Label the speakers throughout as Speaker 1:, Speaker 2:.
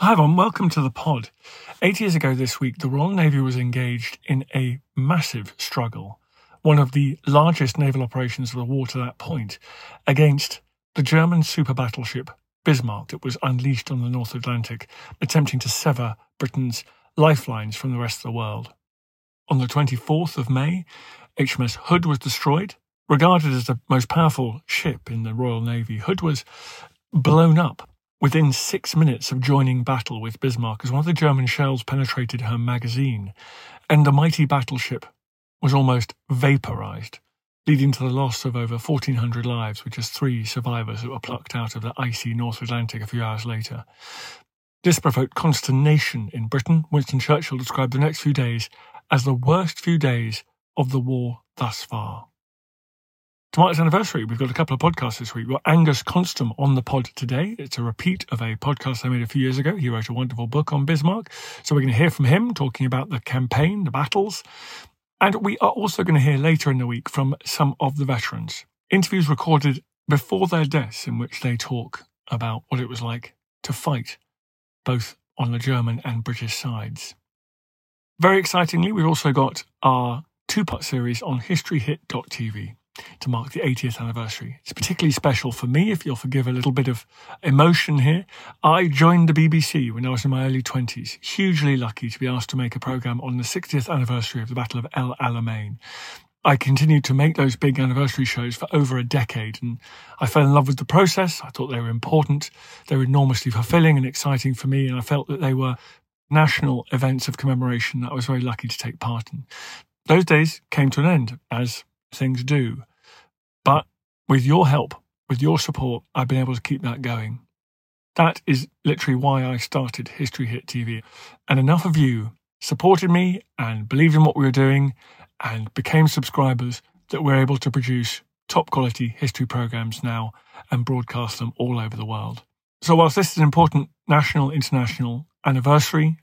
Speaker 1: Hi everyone, welcome to the pod. Eight years ago this week, the Royal Navy was engaged in a massive struggle, one of the largest naval operations of the war to that point, against the German super battleship Bismarck that was unleashed on the North Atlantic, attempting to sever Britain's lifelines from the rest of the world. On the 24th of May, HMS Hood was destroyed. Regarded as the most powerful ship in the Royal Navy, Hood was blown up within six minutes of joining battle with Bismarck as one of the German shells penetrated her magazine, and the mighty battleship was almost vaporized, leading to the loss of over 1,400 lives with just three survivors that were plucked out of the icy North Atlantic a few hours later. This provoked consternation in Britain. Winston Churchill described the next few days as the worst few days of the war thus far. To mark its anniversary, we've got a couple of podcasts this week. We've got Angus Konstam on the pod today. It's a repeat of a podcast I made a few years ago. He wrote a wonderful book on Bismarck. So we're going to hear from him talking about the campaign, the battles. And we are also going to hear later in the week from some of the veterans. Interviews recorded before their deaths in which they talk about what it was like to fight, both on the German and British sides. Very excitingly, we've also got our two part series on historyhit.tv to mark the 80th anniversary. It's particularly special for me, if you'll forgive a little bit of emotion here. I joined the BBC when I was in my early 20s, hugely lucky to be asked to make a programme on the 60th anniversary of the Battle of El Alamein. I continued to make those big anniversary shows for over a decade, and I fell in love with the process. I thought they were important, they were enormously fulfilling and exciting for me, and I felt that they were national events of commemoration that I was very lucky to take part in. Those days came to an end, as things do. But with your help, with your support, I've been able to keep that going. That is literally why I started History Hit TV. And enough of you supported me and believed in what we were doing and became subscribers that we're able to produce top quality history programs now and broadcast them all over the world. So, whilst this is an important national, international anniversary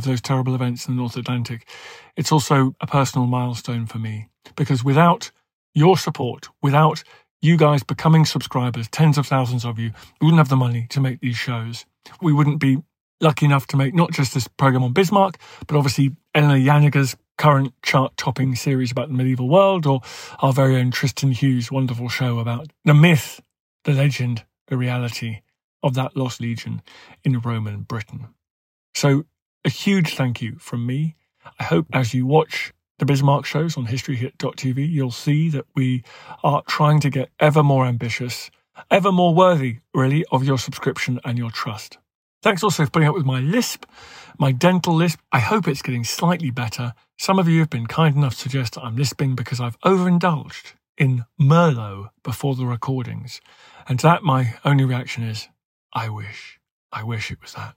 Speaker 1: of those terrible events in the North Atlantic, it's also a personal milestone for me because without your support, without you guys becoming subscribers, tens of thousands of you, we wouldn't have the money to make these shows. We wouldn't be lucky enough to make not just this program on Bismarck, but obviously Eleanor Janega's current chart topping series about the medieval world, or our very own Tristan Hughes' wonderful show about the myth, the legend, the reality of that lost legion in Roman Britain. So, a huge thank you from me. I hope as you watch the Bismarck shows on historyhit.tv, you'll see that we are trying to get ever more ambitious, ever more worthy, really, of your subscription and your trust. Thanks also for putting up with my lisp, my dental lisp. I hope it's getting slightly better. Some of you have been kind enough to suggest that I'm lisping because I've overindulged in Merlot before the recordings. And to that, my only reaction is, I wish. I wish it was that.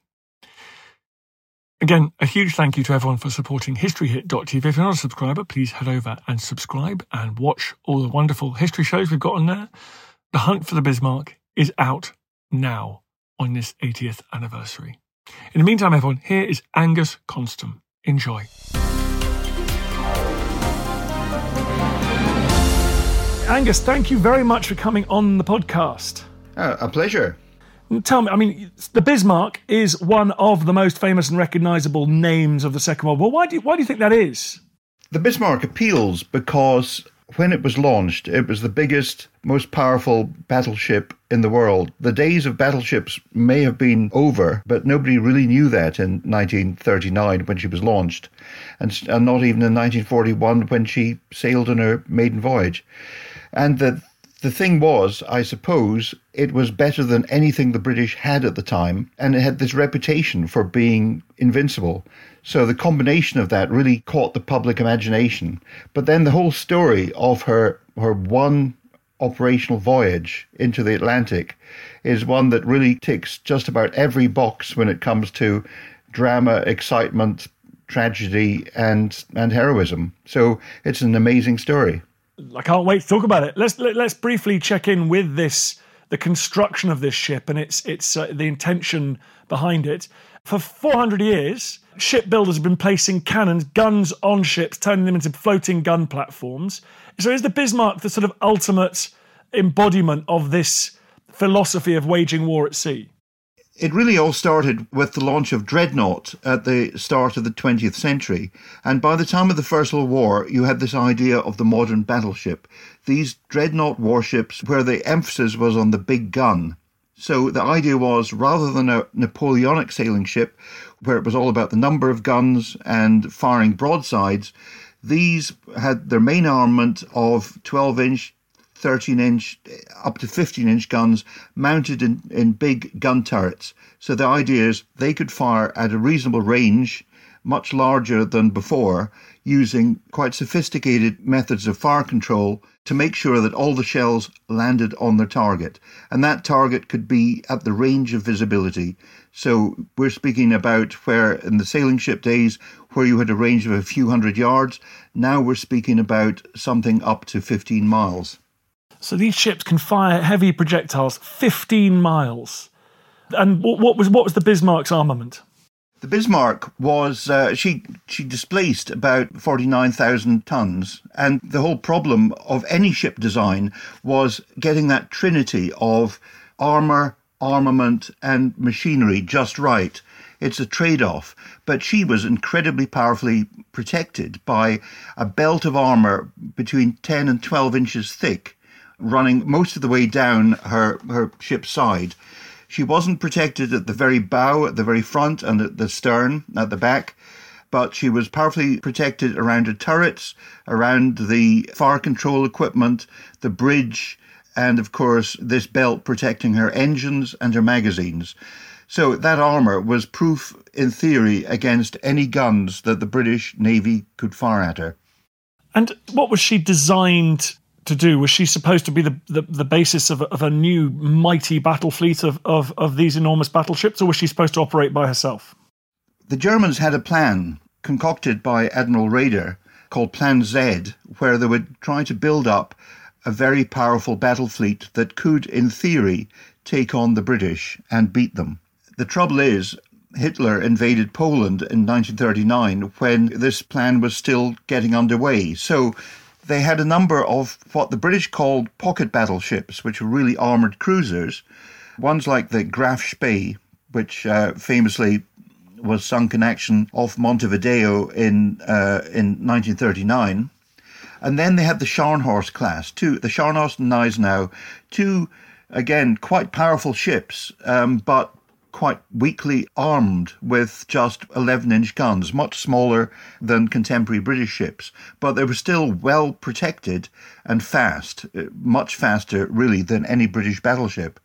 Speaker 1: Again, a huge thank you to everyone for supporting historyhit.tv. If you're not a subscriber, please head over and subscribe and watch all the wonderful history shows we've got on there. The Hunt for the Bismarck is out now on this 80th anniversary. In the meantime, everyone, here is Angus Konstam. Enjoy. Angus, thank you very much for coming on the podcast.
Speaker 2: Uh, a pleasure.
Speaker 1: Tell me, I mean, the Bismarck is one of the most famous and recognisable names of the Second World War. Why do you, why do you think that is?
Speaker 2: The Bismarck appeals because when it was launched, it was the biggest, most powerful battleship in the world. The days of battleships may have been over, but nobody really knew that in 1939 when she was launched, and, and not even in 1941 when she sailed on her maiden voyage. And the the thing was, I suppose, it was better than anything the British had at the time, and it had this reputation for being invincible. So the combination of that really caught the public imagination. But then the whole story of her her one operational voyage into the Atlantic is one that really ticks just about every box when it comes to drama, excitement, tragedy, and and heroism. So it's an amazing story.
Speaker 1: I can't wait to talk about it. Let's let, us let us briefly check in with this the construction of this ship and its its uh, the intention behind it. For 400 years, shipbuilders have been placing cannons, guns on ships, turning them into floating gun platforms. So is the Bismarck the sort of ultimate embodiment of this philosophy of waging war at sea?
Speaker 2: It really all started with the launch of Dreadnought at the start of the 20th century. And by the time of the First World War, you had this idea of the modern battleship. These Dreadnought warships, where the emphasis was on the big gun. So the idea was rather than a Napoleonic sailing ship, where it was all about the number of guns and firing broadsides, these had their main armament of 12 inch 13 inch up to 15 inch guns mounted in, in big gun turrets. So the idea is they could fire at a reasonable range, much larger than before, using quite sophisticated methods of fire control to make sure that all the shells landed on their target. And that target could be at the range of visibility. So we're speaking about where in the sailing ship days, where you had a range of a few hundred yards, now we're speaking about something up to 15 miles.
Speaker 1: So these ships can fire heavy projectiles 15 miles. And what, was what was the Bismarck's armament?
Speaker 2: The Bismarck was uh, she she displaced about forty nine thousand tons, and the whole problem of any ship design was getting that trinity of armor, armament, and machinery just right. It's a trade off, but she was incredibly powerfully protected by a belt of armor between ten and twelve inches thick running most of the way down her, her ship's side. She wasn't protected at the very bow, at the very front, and at the stern, at the back, but she was powerfully protected around her turrets, around the fire control equipment, the bridge, and of course, this belt protecting her engines and her magazines. So that armour was proof, in theory, against any guns that the British Navy could fire at her.
Speaker 1: And what was she designed to do? Was she supposed to be the, the, the basis of, of a new mighty battle fleet of, of, of these enormous battleships, or was she supposed to operate by herself?
Speaker 2: The Germans had a plan concocted by Admiral Raeder called Plan Z, where they would try to build up a very powerful battle fleet that could, in theory, take on the British and beat them. The trouble is, Hitler invaded Poland in 1939 when this plan was still getting underway. So they had a number of what the British called pocket battleships, which were really armoured cruisers. Ones like the Graf Spee, which uh, famously was sunk in action off Montevideo in uh, in 1939. And then they had the Scharnhorst class, two, the Scharnhorst and Gneisenau, two, again, quite powerful ships, um, but quite weakly armed with just 11 inch guns, much smaller than contemporary British ships, but they were still well protected and fast, uh, much faster, really, than any British battleship.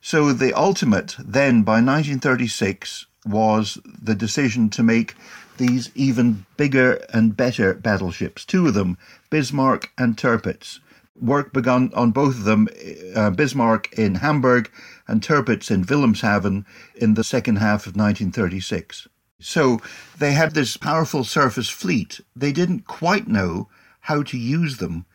Speaker 2: So the ultimate then by 1936 was the decision to make these even bigger and better battleships, two of them, Bismarck and Tirpitz work begun on both of them, uh, Bismarck in Hamburg and Tirpitz in Wilhelmshaven in the second half of 1936. So they had this powerful surface fleet. They didn't quite know how to use them.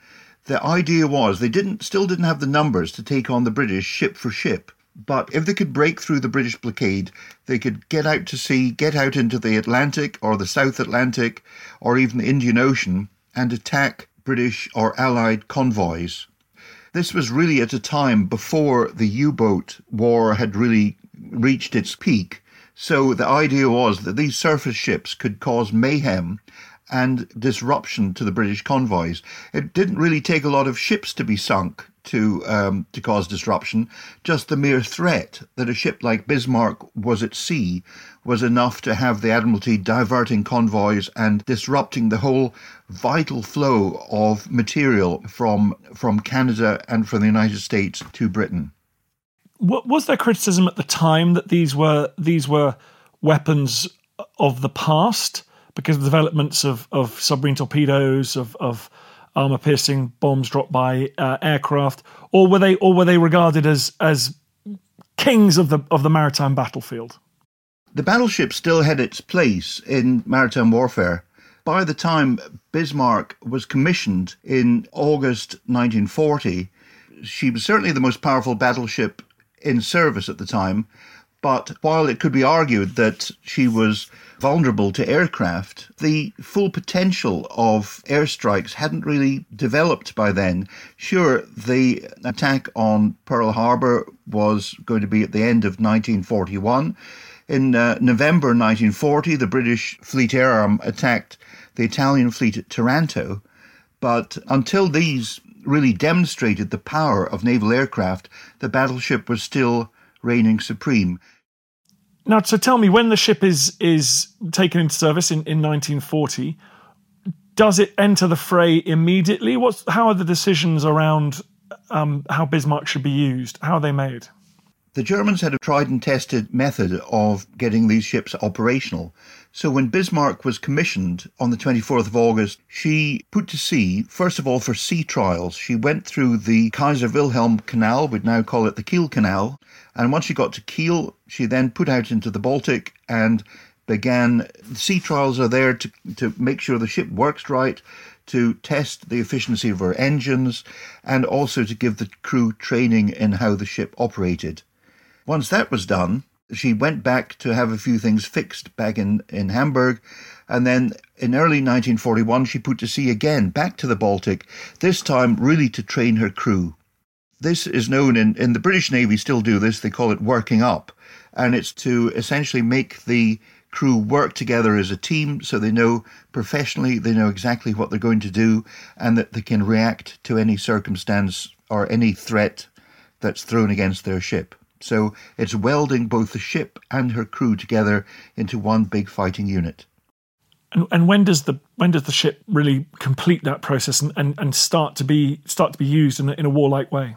Speaker 2: The idea was they didn't still didn't have the numbers to take on the British ship for ship. But if they could break through the British blockade, they could get out to sea, get out into the Atlantic or the South Atlantic or even the Indian Ocean and attack British or Allied convoys. This was really at a time before the U boat war had really reached its peak. So the idea was that these surface ships could cause mayhem and disruption to the British convoys. It didn't really take a lot of ships to be sunk to um, to cause disruption. Just the mere threat that a ship like Bismarck was at sea was enough to have the Admiralty diverting convoys and disrupting the whole vital flow of material from from Canada and from the United States to Britain.
Speaker 1: Was there criticism at the time that these were these were weapons of the past? because of the developments of, of submarine torpedoes, of, of armor piercing bombs dropped by uh, aircraft, or were they or were they regarded as as kings of the of the maritime battlefield?
Speaker 2: The battleship still had its place in maritime warfare. By the time Bismarck was commissioned in August 1940, she was certainly the most powerful battleship in service at the time. But while it could be argued that she was vulnerable to aircraft, the full potential of airstrikes hadn't really developed by then. Sure, the attack on Pearl Harbor was going to be at the end of 1941. In uh, November 1940, the British Fleet Air Arm attacked the Italian fleet at Taranto. But until these really demonstrated the power of naval aircraft, the battleship was still reigning supreme.
Speaker 1: Now, so tell me, when the ship is is taken into service in, in 1940, does it enter the fray immediately? What's how are the decisions around um, how Bismarck should be used? How are they made?
Speaker 2: The Germans had a tried and tested method of getting these ships operational. So when Bismarck was commissioned on the 24th of August, she put to sea, first of all, for sea trials. She went through the Kaiser Wilhelm Canal, we'd now call it the Kiel Canal. And once she got to Kiel, she then put out into the Baltic and began. Sea trials are there to, to make sure the ship works right, to test the efficiency of her engines, and also to give the crew training in how the ship operated. Once that was done, she went back to have a few things fixed back in, in Hamburg. And then in early 1941, she put to sea again, back to the Baltic, this time really to train her crew. This is known in, in the British Navy, still do this, they call it working up. And it's to essentially make the crew work together as a team so they know professionally, they know exactly what they're going to do, and that they can react to any circumstance or any threat that's thrown against their ship. So it's welding both the ship and her crew together into one big fighting unit.
Speaker 1: And, and when does the when does the ship really complete that process and, and, and start to be start to be used in a, in a warlike way?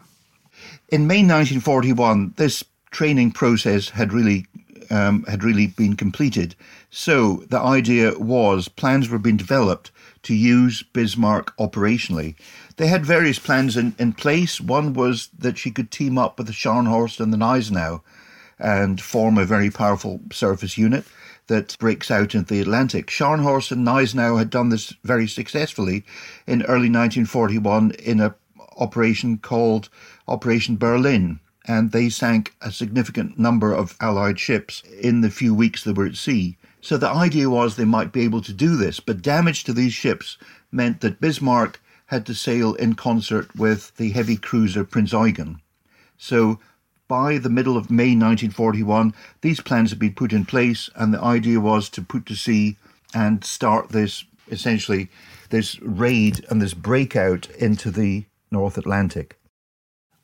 Speaker 2: In May 1941, this training process had really um, had really been completed. So the idea was plans were being developed to use Bismarck operationally. They had various plans in, in place. One was that she could team up with the Scharnhorst and the Gneisenau and form a very powerful surface unit that breaks out into the Atlantic. Scharnhorst and Gneisenau had done this very successfully in early 1941 in an operation called Operation Berlin, and they sank a significant number of Allied ships in the few weeks they were at sea. So the idea was they might be able to do this, but damage to these ships meant that Bismarck had to sail in concert with the heavy cruiser Prince Eugen. So by the middle of May 1941, these plans had been put in place, and the idea was to put to sea and start this essentially this raid and this breakout into the North Atlantic.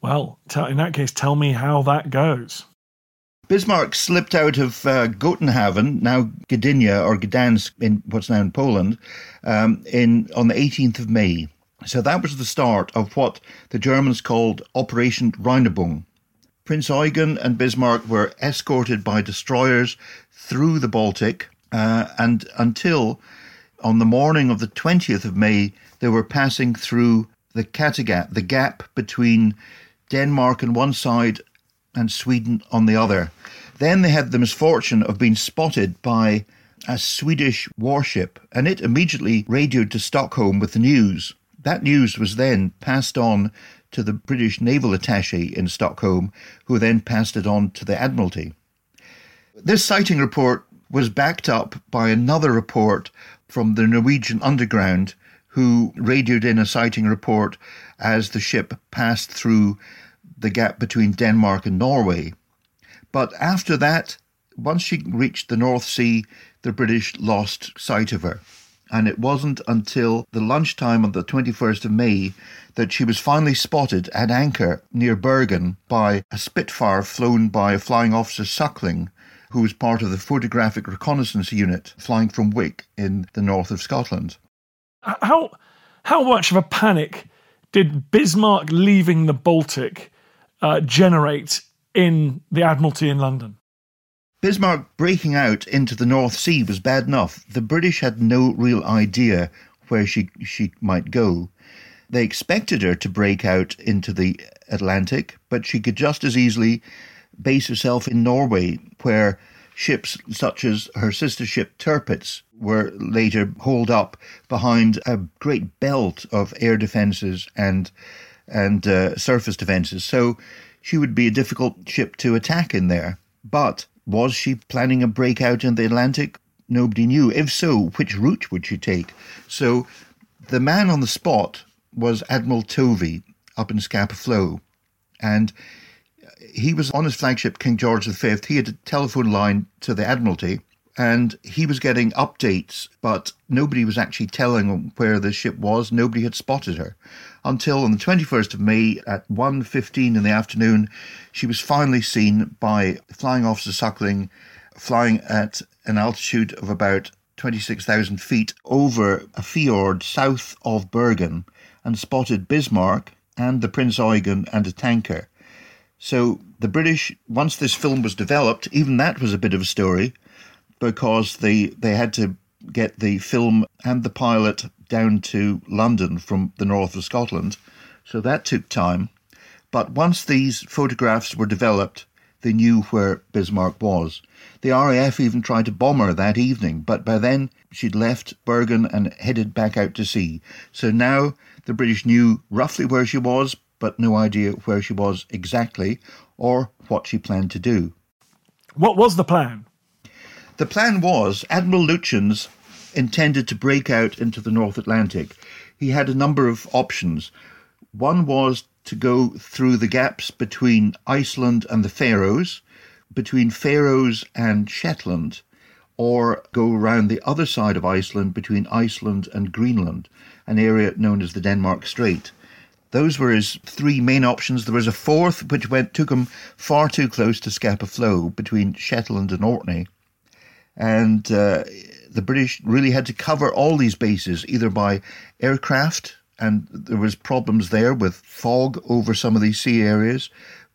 Speaker 1: Well, in that case, tell me how that goes.
Speaker 2: Bismarck slipped out of uh, Gotenhafen, now Gdynia or Gdansk in what's now in Poland, um, in on the 18th of May. So that was the start of what the Germans called Operation Rheinübung. Prince Eugen and Bismarck were escorted by destroyers through the Baltic, uh, and until on the morning of the 20th of May, they were passing through the Kattegat, the gap between Denmark on one side and Sweden on the other. Then they had the misfortune of being spotted by a Swedish warship, and it immediately radioed to Stockholm with the news. That news was then passed on to the British naval attache in Stockholm, who then passed it on to the Admiralty. This sighting report was backed up by another report from the Norwegian underground, who radioed in a sighting report as the ship passed through the gap between Denmark and Norway. But after that, once she reached the North Sea, the British lost sight of her. And it wasn't until the lunchtime of the 21st of May that she was finally spotted at anchor near Bergen by a Spitfire flown by flying officer Suckling, who was part of the photographic reconnaissance unit flying from Wick in the north of Scotland.
Speaker 1: How how much of a panic did Bismarck leaving the Baltic uh, generate in the Admiralty in London?
Speaker 2: Bismarck breaking out into the North Sea was bad enough. The British had no real idea where she she might go. They expected her to break out into the Atlantic, but she could just as easily base herself in Norway, where ships such as her sister ship Tirpitz were later holed up behind a great belt of air defences and and uh, surface defences. So she would be a difficult ship to attack in there. But was she planning a breakout in the Atlantic? Nobody knew. If so, which route would she take? So the man on the spot was Admiral Tovey up in Scapa Flow. And he was on his flagship King George V. He had a telephone line to the Admiralty and he was getting updates, but nobody was actually telling him where the ship was. Nobody had spotted her until on the 21st of May at 1.15 in the afternoon, she was finally seen by Flying Officer Suckling flying at an altitude of about 26,000 feet over a fjord south of Bergen and spotted Bismarck and the Prince Eugen and a tanker. So the British, once this film was developed, even that was a bit of a story because they they had to get the film and the pilot down to London from the north of Scotland. So that took time. But once these photographs were developed, they knew where Bismarck was. The RAF even tried to bomb her that evening, but by then she'd left Bergen and headed back out to sea. So now the British knew roughly where she was, but no idea where she was exactly or what she planned to do.
Speaker 1: What was the plan?
Speaker 2: The plan was Admiral Lütjens intended to break out into the North Atlantic. He had a number of options. One was to go through the gaps between Iceland and the Faroes, between Faroes and Shetland, or go around the other side of Iceland between Iceland and Greenland, an area known as the Denmark Strait. Those were his three main options. There was a fourth, which went took him far too close to Scapa Flow between Shetland and Orkney and uh, the British really had to cover all these bases either by aircraft, and there was problems there with fog over some of these sea areas.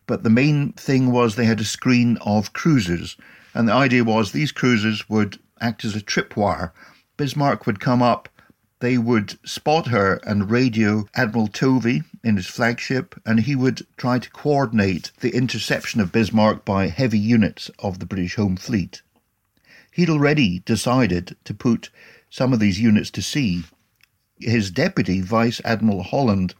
Speaker 2: But the main thing was they had a screen of cruisers, and the idea was these cruisers would act as a tripwire. Bismarck would come up, they would spot her and radio Admiral Tovey in his flagship, and he would try to coordinate the interception of Bismarck by heavy units of the British Home Fleet he'd already decided to put some of these units to sea. His deputy, Vice Admiral Holland,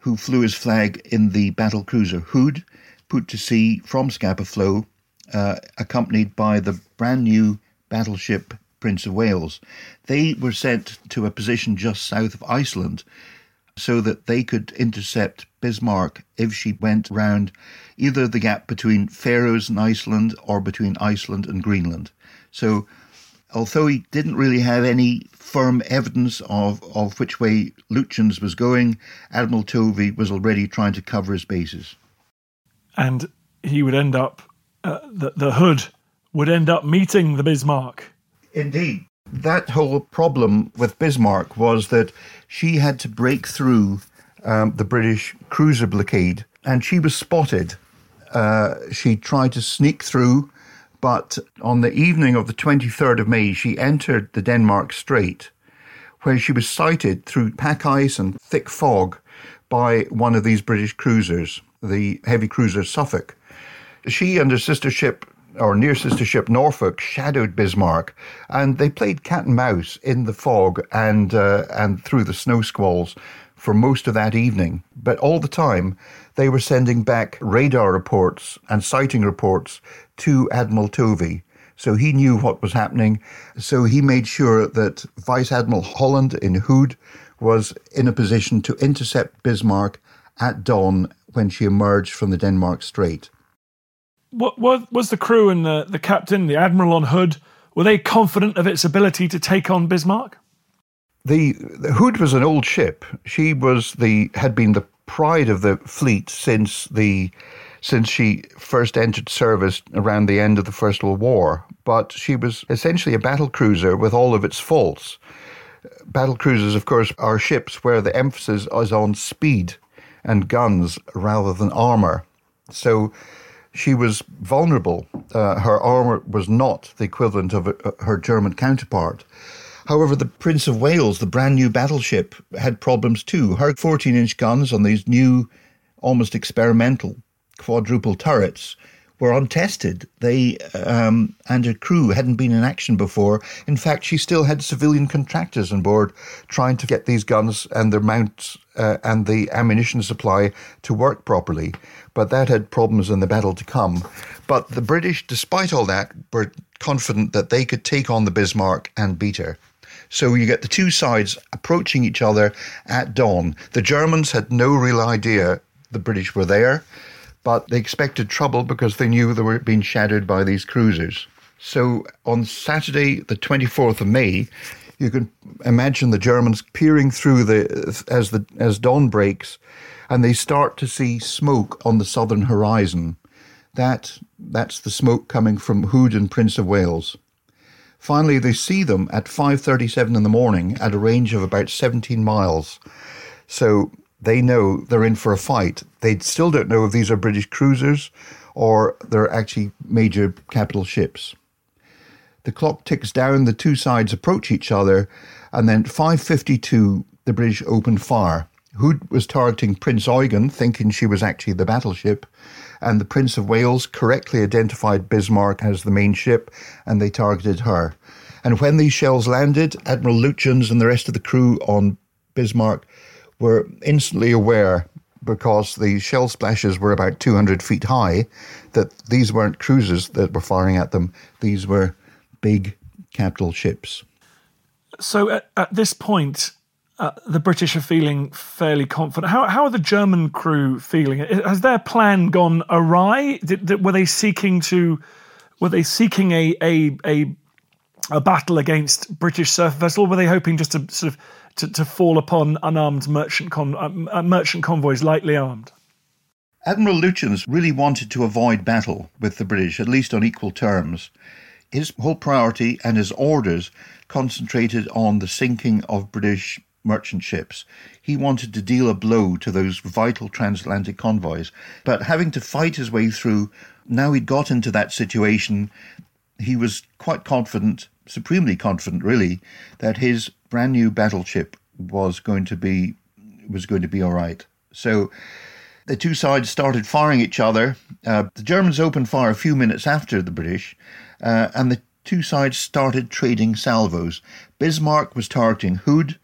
Speaker 2: who flew his flag in the battle cruiser Hood, put to sea from Scapa Flow, uh, accompanied by the brand new battleship Prince of Wales. They were sent to a position just south of Iceland so that they could intercept Bismarck if she went round either the gap between Faroes and Iceland or between Iceland and Greenland. So, although he didn't really have any firm evidence of, of which way Lütjens was going, Admiral Tovey was already trying to cover his bases.
Speaker 1: And he would end up, uh, the, the Hood would end up meeting the Bismarck.
Speaker 2: Indeed. That whole problem with Bismarck was that she had to break through um, the British cruiser blockade and she was spotted. Uh, she tried to sneak through but on the evening of the 23rd of May, she entered the Denmark Strait, where she was sighted through pack ice and thick fog by one of these British cruisers, the heavy cruiser Suffolk. She and her sister ship, or near sister ship Norfolk, shadowed Bismarck, and they played cat and mouse in the fog and uh, and through the snow squalls for most of that evening. But all the time, they were sending back radar reports and sighting reports to Admiral Tovey. So he knew what was happening. So he made sure that Vice Admiral Holland in Hood was in a position to intercept Bismarck at dawn when she emerged from the Denmark Strait.
Speaker 1: What, what was the crew and the, the captain, the admiral on Hood, were they confident of its ability to take on Bismarck?
Speaker 2: The, the Hood was an old ship. She was the had been the pride of the fleet since the since she first entered service around the end of the First World War. But she was essentially a battle cruiser with all of its faults. Battle cruisers, of course, are ships where the emphasis is on speed and guns rather than armor. So she was vulnerable. Uh, her armor was not the equivalent of uh, her German counterpart. However, the Prince of Wales, the brand new battleship, had problems too. Her 14 inch guns on these new, almost experimental quadruple turrets were untested. They um, and her crew hadn't been in action before. In fact, she still had civilian contractors on board trying to get these guns and their mounts uh, and the ammunition supply to work properly. But that had problems in the battle to come. But the British, despite all that, were confident that they could take on the Bismarck and beat her. So you get the two sides approaching each other at dawn. The Germans had no real idea the British were there but they expected trouble because they knew they were being shadowed by these cruisers. So on Saturday, the 24th of May, you can imagine the Germans peering through the as the as dawn breaks, and they start to see smoke on the southern horizon. That that's the smoke coming from Hood and Prince of Wales. Finally, they see them at 5:37 in the morning at a range of about 17 miles. So they know they're in for a fight. They still don't know if these are British cruisers or they're actually major capital ships. The clock ticks down, the two sides approach each other, and then 5.52, the British open fire. Hood was targeting Prince Eugen, thinking she was actually the battleship, and the Prince of Wales correctly identified Bismarck as the main ship, and they targeted her. And when these shells landed, Admiral Lütjens and the rest of the crew on Bismarck were instantly aware because the shell splashes were about 200 feet high that these weren't cruisers that were firing at them, these were big capital ships.
Speaker 1: So at, at this point, uh, the British are feeling fairly confident. How, how are the German crew feeling? Has their plan gone awry? Did, did, were they seeking to? Were they seeking a, a a a battle against British surface vessel? Were they hoping just to sort of to, to fall upon unarmed merchant, con- uh, uh, merchant convoys lightly armed?
Speaker 2: Admiral Lütjens really wanted to avoid battle with the British, at least on equal terms. His whole priority and his orders concentrated on the sinking of British merchant ships. He wanted to deal a blow to those vital transatlantic convoys. But having to fight his way through, now he'd got into that situation, he was quite confident, supremely confident really, that his brand new battleship was going to be was going to be all right. So the two sides started firing each other. Uh, the Germans opened fire a few minutes after the British, uh, and the two sides started trading salvos. Bismarck was targeting Hood,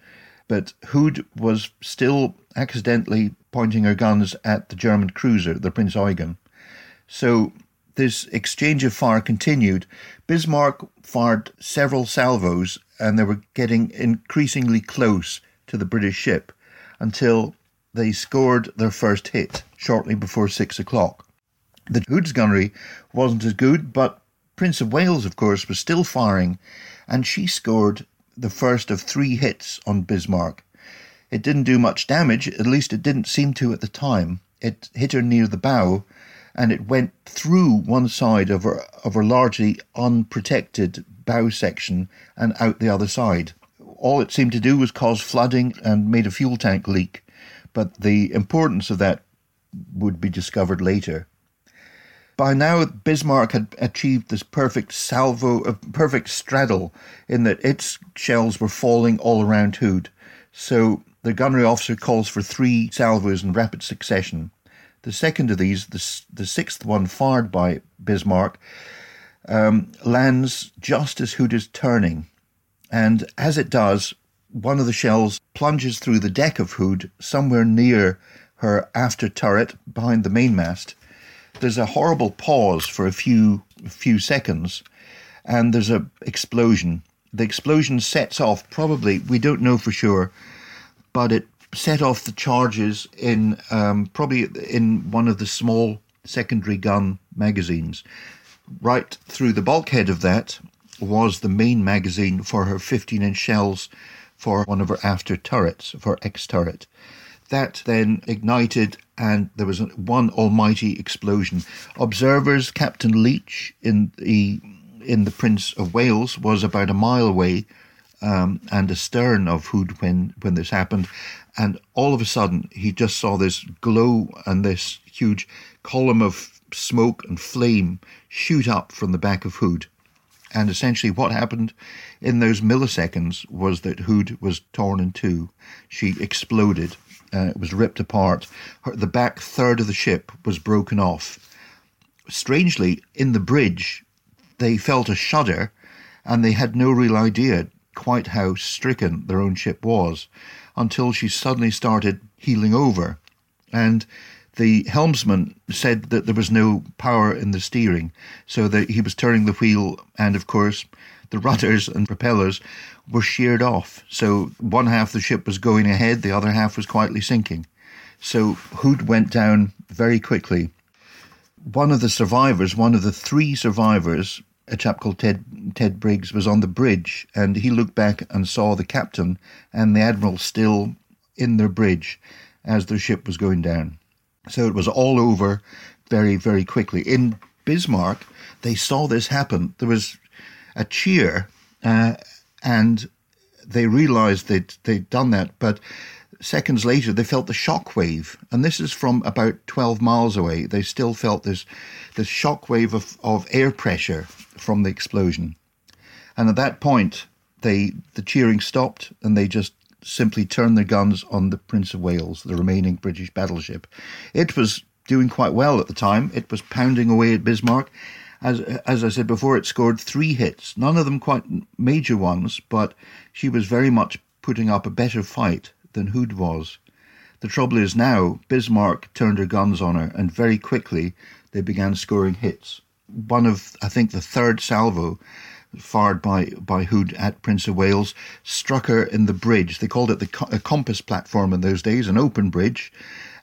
Speaker 2: but Hood was still accidentally pointing her guns at the German cruiser, the Prince Eugen. So this exchange of fire continued. Bismarck fired several salvos and they were getting increasingly close to the British ship until they scored their first hit shortly before six o'clock. The Hood's gunnery wasn't as good, but Prince of Wales, of course, was still firing, and she scored the first of three hits on Bismarck. It didn't do much damage, at least it didn't seem to at the time. It hit her near the bow, and it went through one side of her, of her largely unprotected bow section and out the other side. All it seemed to do was cause flooding and made a fuel tank leak, but the importance of that would be discovered later. By now, Bismarck had achieved this perfect salvo, a perfect straddle, in that its shells were falling all around Hood. So the gunnery officer calls for three salvos in rapid succession. The second of these, the, the sixth one fired by Bismarck, um, lands just as Hood is turning. And as it does, one of the shells plunges through the deck of Hood somewhere near her after turret behind the mainmast. There's a horrible pause for a few few seconds, and there's a explosion. The explosion sets off probably we don't know for sure, but it set off the charges in um, probably in one of the small secondary gun magazines. Right through the bulkhead of that was the main magazine for her 15 inch shells for one of her after turrets, for X turret. That then ignited, and there was one almighty explosion. Observers, Captain Leach in the in the Prince of Wales was about a mile away um, and astern of Hood when when this happened, and all of a sudden he just saw this glow and this huge column of smoke and flame shoot up from the back of Hood. And essentially, what happened in those milliseconds was that Hood was torn in two. She exploded. Uh, it was ripped apart. Her, the back third of the ship was broken off. Strangely, in the bridge, they felt a shudder and they had no real idea quite how stricken their own ship was until she suddenly started heeling over. And the helmsman said that there was no power in the steering, so that he was turning the wheel, and of course, the rudders and propellers were sheared off. So one half the ship was going ahead, the other half was quietly sinking. So Hood went down very quickly. One of the survivors, one of the three survivors, a chap called Ted Ted Briggs, was on the bridge, and he looked back and saw the captain and the admiral still in their bridge as their ship was going down. So it was all over very, very quickly. In Bismarck, they saw this happen. There was a cheer, uh, and they realized that they'd done that, but seconds later they felt the shock wave. And this is from about 12 miles away. They still felt this, this shock wave of, of air pressure from the explosion. And at that point, they the cheering stopped and they just simply turned their guns on the Prince of Wales, the remaining British battleship. It was doing quite well at the time. It was pounding away at Bismarck. As, as I said before, it scored three hits, none of them quite major ones, but she was very much putting up a better fight than Hood was. The trouble is now, Bismarck turned her guns on her, and very quickly they began scoring hits. One of, I think, the third salvo fired by, by Hood at Prince of Wales, struck her in the bridge. They called it the co- compass platform in those days, an open bridge.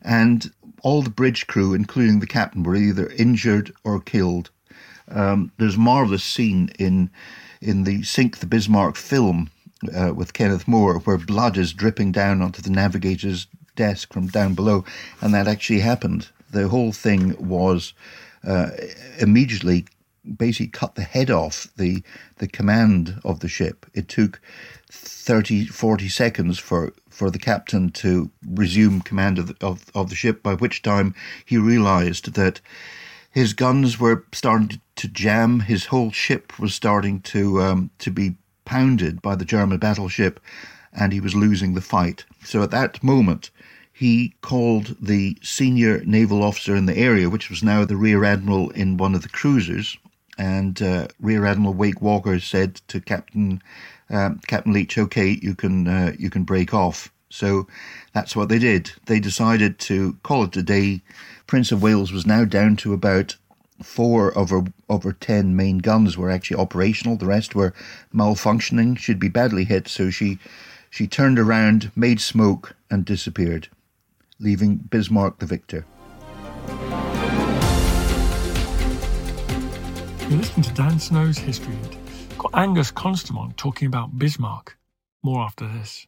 Speaker 2: And all the bridge crew, including the captain, were either injured or killed. Um, there's a marvellous scene in, in the Sink the Bismarck film uh, with Kenneth More where blood is dripping down onto the navigator's desk from down below. And that actually happened. The whole thing was uh, immediately basically cut the head off the the command of the ship. It took 30, 40 seconds for, for the captain to resume command of the, of, of the ship, by which time he realized that his guns were starting to jam, his whole ship was starting to um, to be pounded by the German battleship, and he was losing the fight. So at that moment, he called the senior naval officer in the area, which was now the rear admiral in one of the cruisers, and uh, Rear Admiral Wake Walker said to Captain um, Captain Leach, "Okay, you can uh, you can break off." So that's what they did. They decided to call it a day. Prince of Wales was now down to about four over over ten main guns were actually operational. The rest were malfunctioning. She'd be badly hit, so she she turned around, made smoke, and disappeared, leaving Bismarck the victor.
Speaker 1: You're listening to Dan Snow's History. Got Angus Konstam on talking about Bismarck. More after this.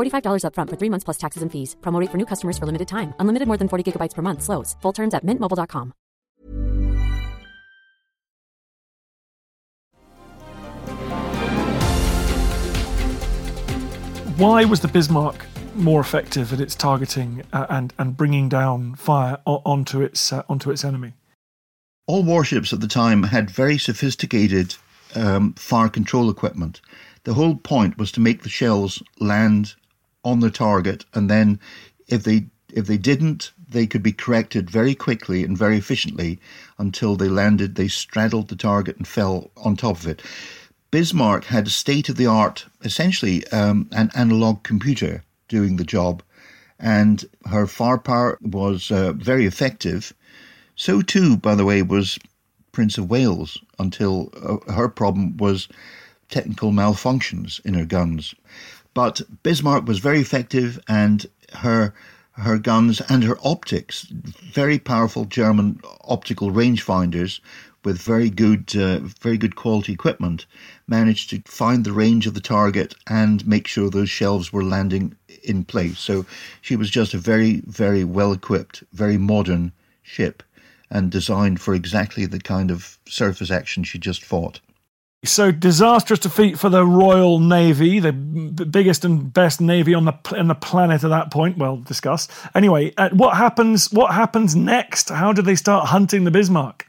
Speaker 3: $45 upfront for three months plus taxes and fees. Promo rate for new customers for limited time. Unlimited more than 40 gigabytes per month. Slows. Full terms at mintmobile.com.
Speaker 1: Why was the Bismarck more effective at its targeting uh, and and bringing down fire o- onto its uh, onto its enemy?
Speaker 2: All warships at the time had very sophisticated um, fire control equipment. The whole point was to make the shells land on the target, and then if they if they didn't, they could be corrected very quickly and very efficiently until they landed. They straddled the target and fell on top of it. Bismarck had a state of the art, essentially um, an analog computer doing the job, and her firepower was uh, very effective. So, too, by the way, was Prince of Wales until uh, her problem was technical malfunctions in her guns. But Bismarck was very effective, and her her guns and her optics, very powerful German optical rangefinders with very good, uh, very good quality equipment, managed to find the range of the target and make sure those shells were landing in place. So she was just a very, very well equipped, very modern ship, and designed for exactly the kind of surface action she just fought.
Speaker 1: So disastrous defeat for the Royal Navy, the biggest and best navy on the on the planet at that point. Well, discussed. Anyway, uh, what happens? What happens next? How do they start hunting the Bismarck?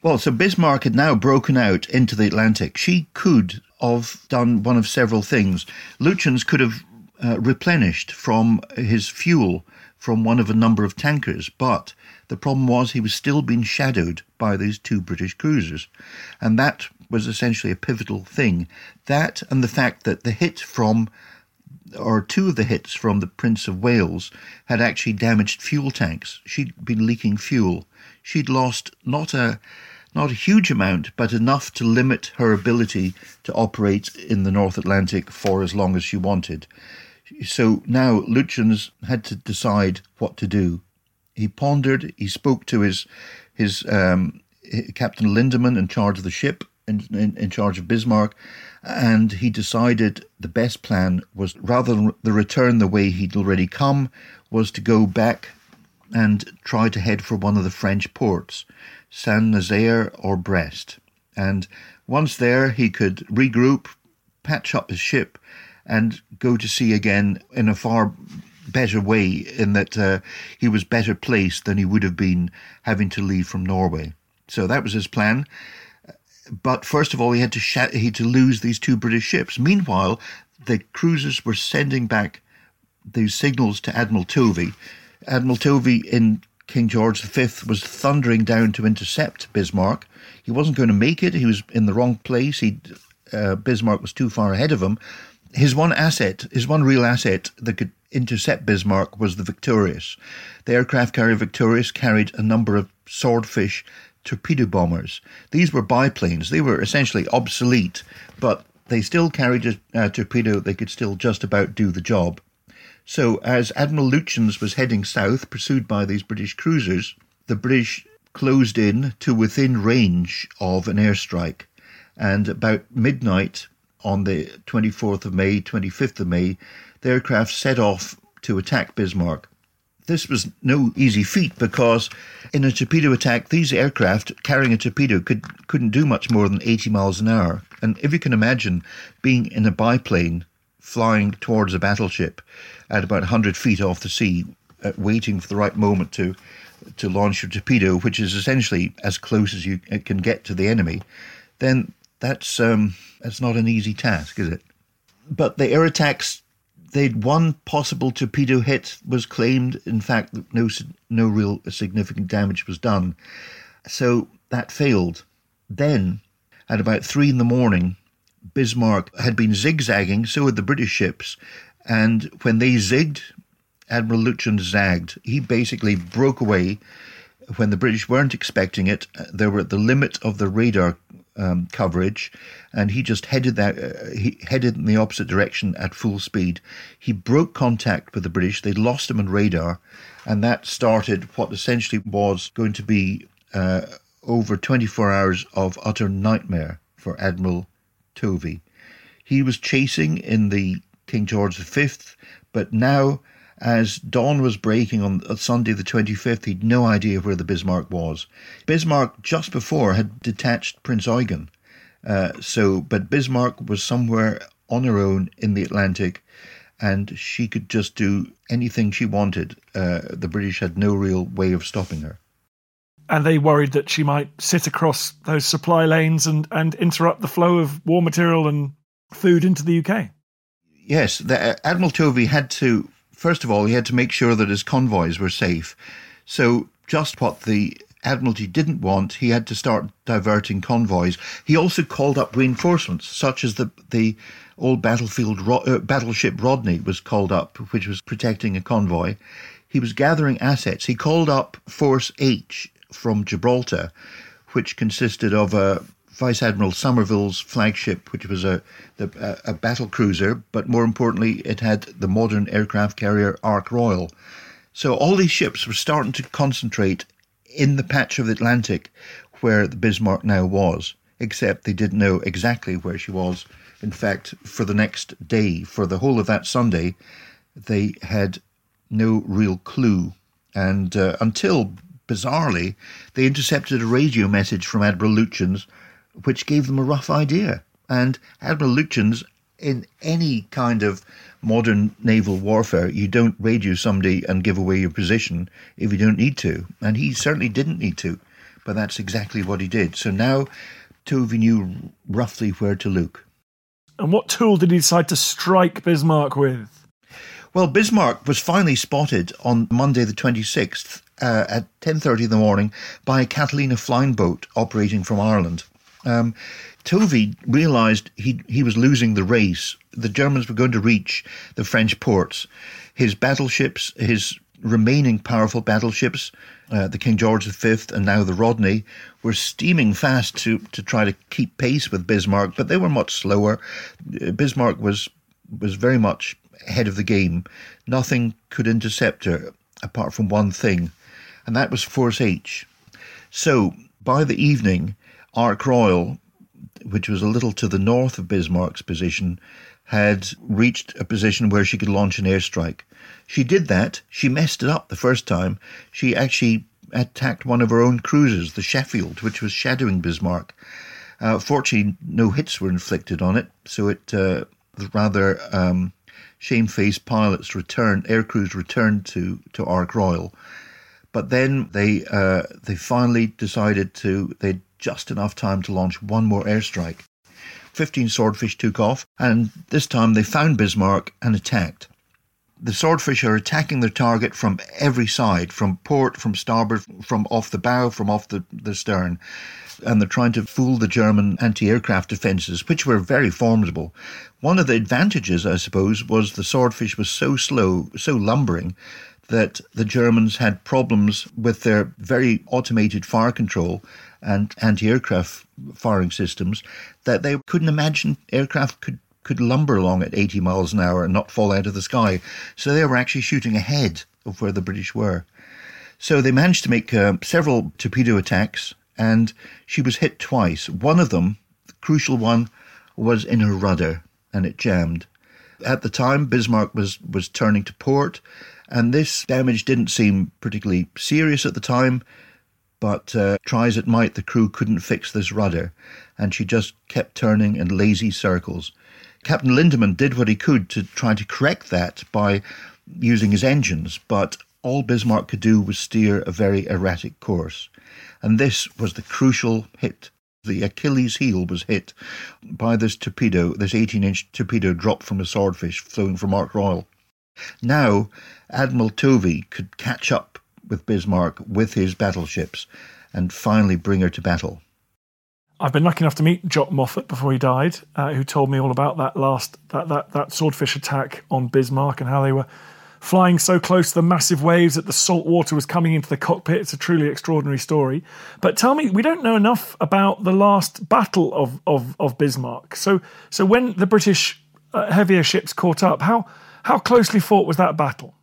Speaker 2: Well, so Bismarck had now broken out into the Atlantic. She could have done one of several things. Lütjens could have uh, replenished from his fuel from one of a number of tankers, but the problem was he was still being shadowed by these two British cruisers. And that was essentially a pivotal thing. That and the fact that the hit from or two of the hits from the Prince of Wales had actually damaged fuel tanks. She'd been leaking fuel. She'd lost not a not a huge amount, but enough to limit her ability to operate in the North Atlantic for as long as she wanted. So now Lütjens had to decide what to do. He pondered. He spoke to his his um, Captain Lindemann in charge of the ship, in, in, in charge of Bismarck, and he decided the best plan was rather than the return the way he'd already come, was to go back and try to head for one of the French ports, Saint Nazaire or Brest. And once there, he could regroup, patch up his ship, and go to sea again in a far better way, in that uh, he was better placed than he would have been having to leave from Norway. So that was his plan. But first of all, he had to sh- he had to lose these two British ships. Meanwhile, the cruisers were sending back these signals to Admiral Tovey. Admiral Tovey in King George V was thundering down to intercept Bismarck. He wasn't going to make it. He was in the wrong place. He uh, Bismarck was too far ahead of him. His one asset, his one real asset that could intercept Bismarck was the Victorious. The aircraft carrier Victorious carried a number of swordfish torpedo bombers. These were biplanes. They were essentially obsolete, but they still carried a, torpedo. They could still just about do the job. So, as Admiral Lütjens was heading south, pursued by these British cruisers, the British closed in to within range of an airstrike. And about midnight on the 24th of May, 25th of May, the aircraft set off to attack Bismarck. This was no easy feat because in a torpedo attack, these aircraft carrying a torpedo could, couldn't do much more than 80 miles an hour. And if you can imagine being in a biplane flying towards a battleship at about 100 feet off the sea, uh, waiting for the right moment to to launch your torpedo, which is essentially as close as you can get to the enemy, then that's um, that's not an easy task, is it? But the air attacks, they'd one possible torpedo hit was claimed. In fact, no no real significant damage was done, so that failed. Then, at about three in the morning, Bismarck had been zigzagging, so had the British ships, and when they zigged, Admiral Lütjens zagged. He basically broke away when the British weren't expecting it. Uh, they were at the limit of the radar um, coverage, and he just headed that uh, he headed in the opposite direction at full speed. He broke contact with the British. They lost him on radar, and that started what essentially was going to be uh, over 24 hours of utter nightmare for Admiral Tovey. He was chasing in the King George V, but now as dawn was breaking on Sunday the 25th, he'd no idea where the Bismarck was. Bismarck, just before, had detached Prinz Eugen. Uh, so, but Bismarck was somewhere on her own in the Atlantic, and she could just do anything she wanted. Uh, the British had no real way of stopping her.
Speaker 1: And they worried that she might sit across those supply lanes and, and interrupt the flow of war material and food into the UK.
Speaker 2: Yes, the, uh, Admiral Tovey had to First of all, he had to make sure that his convoys were safe. So, just what the Admiralty didn't want, he had to start diverting convoys. He also called up reinforcements, such as the the old battlefield uh, battleship Rodney was called up, which was protecting a convoy. He was gathering assets. He called up Force H from Gibraltar, which consisted of a Vice Admiral Somerville's flagship, which was a, a, a battle cruiser, but more importantly, it had the modern aircraft carrier Ark Royal. So all these ships were starting to concentrate in the patch of the Atlantic where the Bismarck now was, except they didn't know exactly where she was. In fact, for the next day, for the whole of that Sunday, they had no real clue. And uh, until, bizarrely, they intercepted a radio message from Admiral Lütjens which gave them a rough idea. And Admiral Lütjens, in any kind of modern naval warfare, you don't radio somebody and give away your position if you don't need to. And he certainly didn't need to, but that's exactly what he did. So now Tovey knew roughly where to look.
Speaker 1: And what tool did he decide to strike Bismarck with?
Speaker 2: Well, Bismarck was finally spotted on Monday the 26th uh, at 10.30 in the morning by a Catalina flying boat operating from Ireland. Um, Tovey realized he, he was losing the race. The Germans were going to reach the French ports. His battleships, his remaining powerful battleships, uh, the King George V and now the Rodney, were steaming fast to, to try to keep pace with Bismarck, but they were much slower. Uh, Bismarck was was very much ahead of the game. Nothing could intercept her apart from one thing, and that was Force H. So by the evening, Ark Royal, which was a little to the north of Bismarck's position, had reached a position where she could launch an airstrike. She did that. She messed it up the first time. She actually attacked one of her own cruisers, the Sheffield, which was shadowing Bismarck. Uh, fortunately, no hits were inflicted on it, so it uh, rather um, shamefaced pilots returned, air crews returned to, to Ark Royal. But then they uh, they finally decided to they just enough time to launch one more airstrike. 15 swordfish took off, and this time they found Bismarck and attacked. The swordfish are attacking their target from every side, from port, from starboard, from off the bow, from off the, the stern. And they're trying to fool the German anti aircraft defences, which were very formidable. One of the advantages, I suppose, was the swordfish was so slow, so lumbering, that the Germans had problems with their very automated fire control and anti-aircraft firing systems that they couldn't imagine aircraft could could lumber along at 80 miles an hour and not fall out of the sky. So they were actually shooting ahead of where the British were. So they managed to make uh, several torpedo attacks, and she was hit twice. One of them, the crucial one, was in her rudder, and it jammed. At the time, Bismarck was, was turning to port, and this damage didn't seem particularly serious at the time, but uh, try as it might, the crew couldn't fix this rudder, and she just kept turning in lazy circles. Captain Lindemann did what he could to try to correct that by using his engines, but all Bismarck could do was steer a very erratic course. And this was the crucial hit. The Achilles heel was hit by this torpedo, this 18 inch torpedo dropped from a swordfish flowing from Ark Royal. Now, Admiral Tovey could catch up with Bismarck with his battleships and finally bring her to battle.
Speaker 1: I've been lucky enough to meet Jock Moffat before he died, uh, who told me all about that last that, that that swordfish attack on Bismarck and how they were flying so close to the massive waves that the salt water was coming into the cockpit. It's a truly extraordinary story. But tell me, we don't know enough about the last battle of, of, of Bismarck. So, so when the British uh, heavier ships caught up, how, how closely fought was that battle?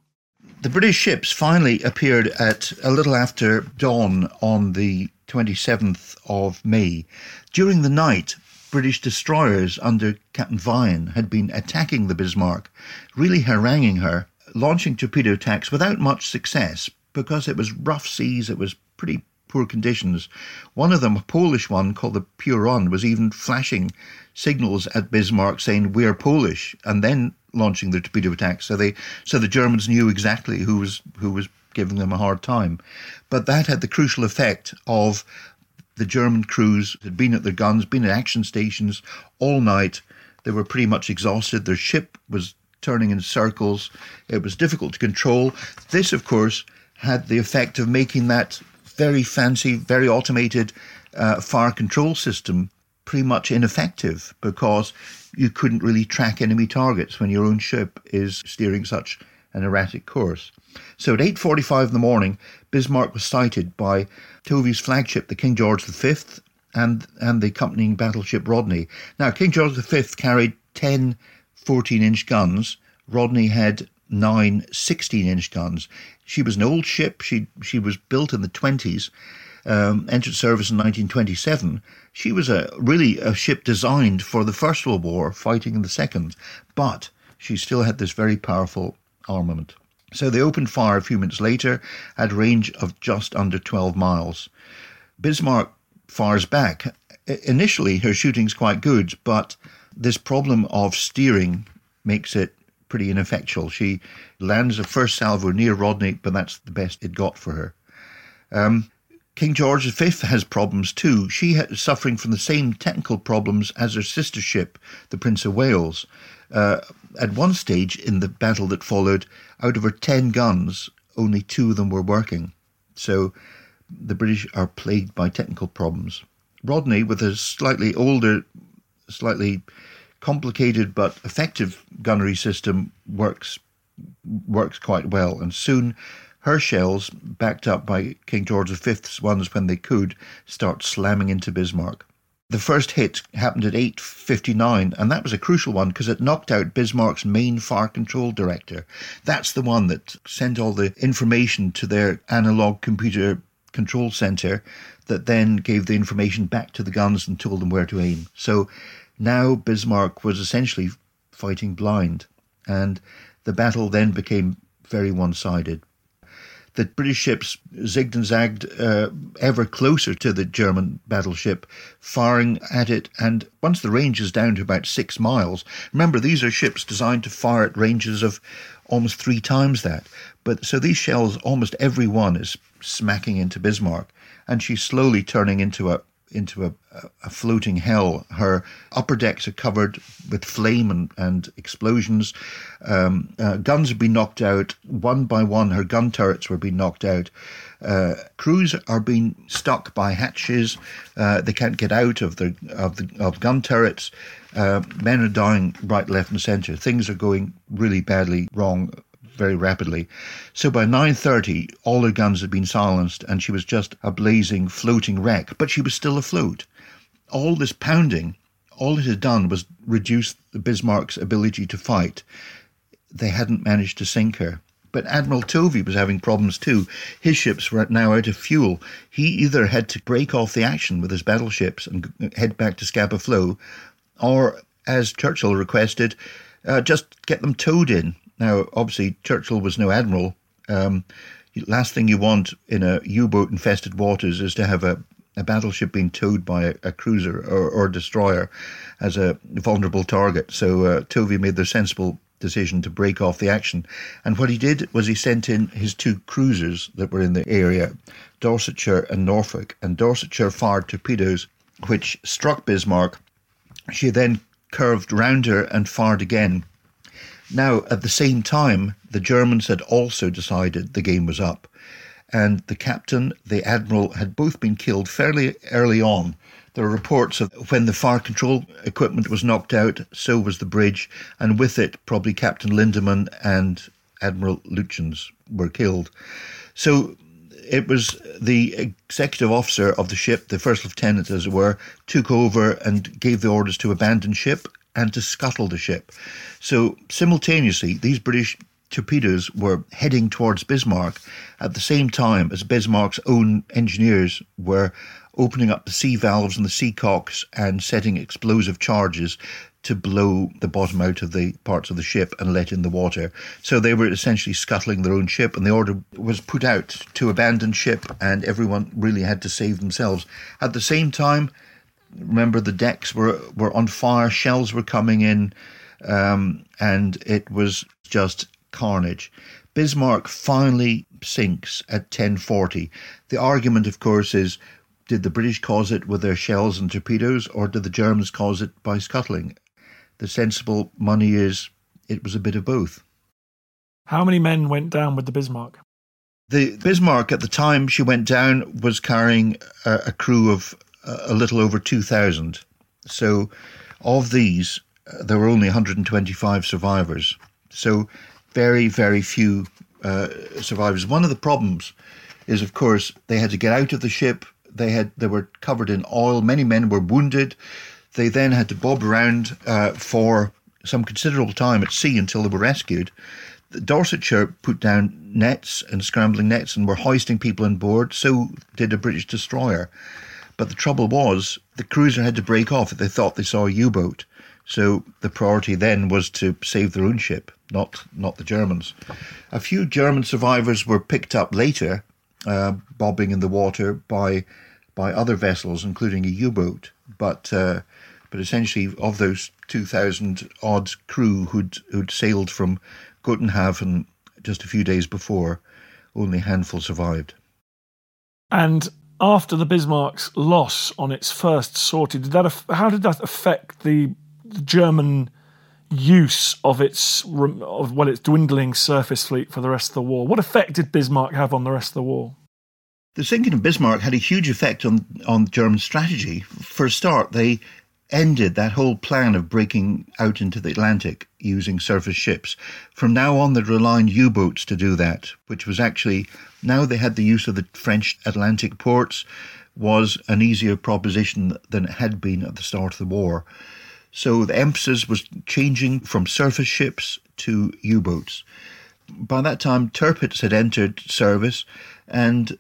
Speaker 2: The British ships finally appeared at a little after dawn on the 27th of May. During the night, British destroyers under Captain Vian had been attacking the Bismarck, really haranguing her, launching torpedo attacks without much success because it was rough seas, it was pretty poor conditions. One of them, a Polish one called the Piorun, was even flashing signals at Bismarck saying we're Polish and then launching the torpedo attacks. So they so the Germans knew exactly who was who was giving them a hard time. But that had the crucial effect of the German crews had been at their guns, been at action stations all night. They were pretty much exhausted. Their ship was turning in circles. It was difficult to control. This, of course, had the effect of making that very fancy, very automated uh, fire control system pretty much ineffective because you couldn't really track enemy targets when your own ship is steering such an erratic course. So at 8.45 in the morning, Bismarck was sighted by Tovey's flagship, the King George V, and, and the accompanying battleship Rodney. Now, King George V carried 10 14 inch guns. Rodney had nine 16 inch guns. She was an old ship. She, she was built in the 20s, um, entered service in 1927. She was a really a ship designed for the First World War, fighting in the Second, but she still had this very powerful armament. So they opened fire a few minutes later at range of just under 12 miles. Bismarck fires back. Initially, her shooting's quite good, but this problem of steering makes it pretty ineffectual. She lands a first salvo near Rodney, but that's the best it got for her. Um, King George V has problems too. She is suffering from the same technical problems as her sister ship, the Prince of Wales. Uh, at one stage in the battle that followed, out of her 10 guns, only two of them were working. So the British are plagued by technical problems. Rodney, with a slightly older, slightly complicated but effective gunnery system, works works quite well. And soon her shells, backed up by King George V's ones when they could, start slamming into Bismarck. The first hit happened at 8.59, and that was a crucial one because it knocked out Bismarck's main fire control director. That's the one that sent all the information to their analog computer control center that then gave the information back to the guns and told them where to aim. So now Bismarck was essentially fighting blind, and the battle then became very one sided the British ships zigged and zagged uh, ever closer to the German battleship, firing at it. And once the range is down to about six miles, remember these are ships designed to fire at ranges of almost three times that. But so these shells, almost every one is smacking into Bismarck, and she's slowly turning into a into a, a, floating hell. Her upper decks are covered with flame and, and explosions. Um, uh, guns have been knocked out one by one. Her gun turrets were being knocked out. Uh, crews are being stuck by hatches. Uh, they can't get out of the of the of gun turrets. Uh, men are dying right, left, and centre. Things are going really badly wrong very rapidly. So by 9.30, all her guns had been silenced and she was just a blazing, floating wreck, but she was still afloat. All this pounding, all it had done was reduce the Bismarck's ability to fight. They hadn't managed to sink her. But Admiral Tovey was having problems too. His ships were now out of fuel. He either had to break off the action with his battleships and head back to Scapa Flow, or, as Churchill requested, uh, just get them towed in now, obviously, Churchill was no admiral. Um, last thing you want in a U-boat infested waters is to have a, a battleship being towed by a, a cruiser or, or, destroyer as a vulnerable target. So uh, Tovey made the sensible decision to break off the action. And what he did was he sent in his two cruisers that were in the area, Dorsetshire and Norfolk. And Dorsetshire fired torpedoes which struck Bismarck. She then curved round her and fired again. Now, at the same time, the Germans had also decided the game was up. And the captain, the admiral, had both been killed fairly early on. There are reports of when the fire control equipment was knocked out, so was the bridge, and with it, probably Captain Lindemann and Admiral Lütjens were killed. So it was the executive officer of the ship, the first lieutenant, as it were, took over and gave the orders to abandon ship and to scuttle the ship. So simultaneously, these British torpedoes were heading towards Bismarck at the same time as Bismarck's own engineers were opening up the sea valves and the sea cocks and setting explosive charges to blow the bottom out of the parts of the ship and let in the water. So they were essentially scuttling their own ship, and the order was put out to abandon ship, and everyone really had to save themselves. At the same time, remember the decks were, were on fire, shells were coming in, um, and it was just carnage. Bismarck finally sinks at 1040. The argument, of course, is did the British cause it with their shells and torpedoes, or did the Germans cause it by scuttling? The sensible money is it was a bit of both.
Speaker 1: How many men went down with the Bismarck?
Speaker 2: The Bismarck, at the time she went down, was carrying a, a crew of a little over 2,000. So, of these, uh, there were only 125 survivors. So, very, very few uh, survivors. One of the problems is, of course, they had to get out of the ship. They had they were covered in oil. Many men were wounded. They then had to bob around uh, for some considerable time at sea until they were rescued. The Dorsetshire put down nets and scrambling nets and were hoisting people on board. So did a British destroyer. But the trouble was the cruiser had to break off if they thought they saw a U-boat. So the priority then was to save their own ship, not not the Germans. A few German survivors were picked up later, uh, bobbing in the water by by other vessels, including a U-boat. But uh, but essentially, of those two thousand odd crew who'd who'd sailed from Gotenhafen just a few days before, only a handful survived.
Speaker 1: And after the Bismarck's loss on its first sortie, did that how did that affect the German use of its of well its dwindling surface fleet for the rest of the war. What effect did Bismarck have on the rest of the war?
Speaker 2: The sinking of Bismarck had a huge effect on on German strategy. For a start, they ended that whole plan of breaking out into the Atlantic using surface ships. From now on, they'd rely on U-boats to do that, which was actually now they had the use of the French Atlantic ports was an easier proposition than it had been at the start of the war. So the emphasis was changing from surface ships to U boats. By that time, Tirpitz had entered service, and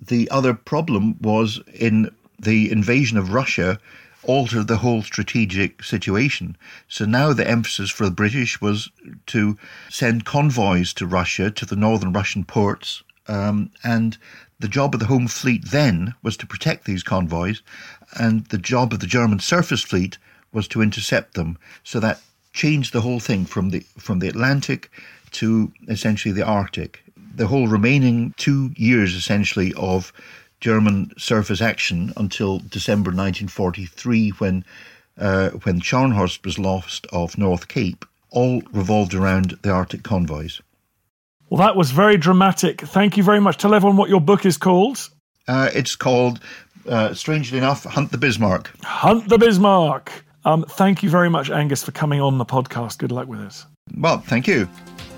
Speaker 2: the other problem was in the invasion of Russia altered the whole strategic situation. So now the emphasis for the British was to send convoys to Russia, to the northern Russian ports, um, and the job of the Home Fleet then was to protect these convoys, and the job of the German surface fleet was to intercept them. So that changed the whole thing from the from the Atlantic to essentially the Arctic. The whole remaining two years essentially of German surface action until December 1943, when uh, when Scharnhorst was lost off North Cape, all revolved around the Arctic convoys.
Speaker 1: Well, that was very dramatic. Thank you very much. Tell everyone what your book is called.
Speaker 2: Uh, it's called, uh, strangely enough, Hunt the Bismarck.
Speaker 1: Hunt the Bismarck. Um, thank you very much, Angus, for coming on the podcast. Good luck with us.
Speaker 2: Well, thank you.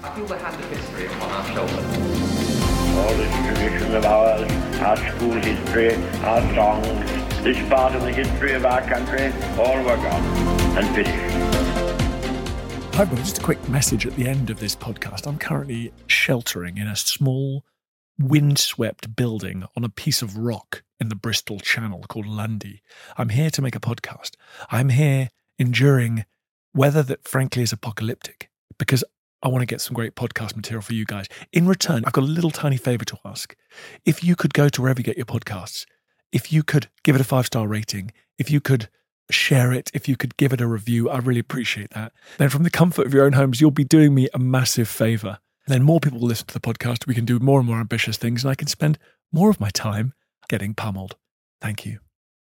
Speaker 4: I feel the hand of history upon our shoulders.
Speaker 5: All this tradition of ours, our school history, our songs, this part of the history of our country, all were gone and finished.
Speaker 1: Hi, but just a quick message at the end of this podcast. I'm currently sheltering in a small, windswept building on a piece of rock in the Bristol Channel called Lundy. I'm here to make a podcast. I'm here enduring weather that frankly is apocalyptic because I want to get some great podcast material for you guys. In return, I've got a little tiny favor to ask. If you could go to wherever you get your podcasts, if you could give it a five star rating, if you could share it, if you could give it a review, I really appreciate that. Then, from the comfort of your own homes, you'll be doing me a massive favor. And then more people will listen to the podcast. We can do more and more ambitious things, and I can spend more of my time getting pummeled. Thank you.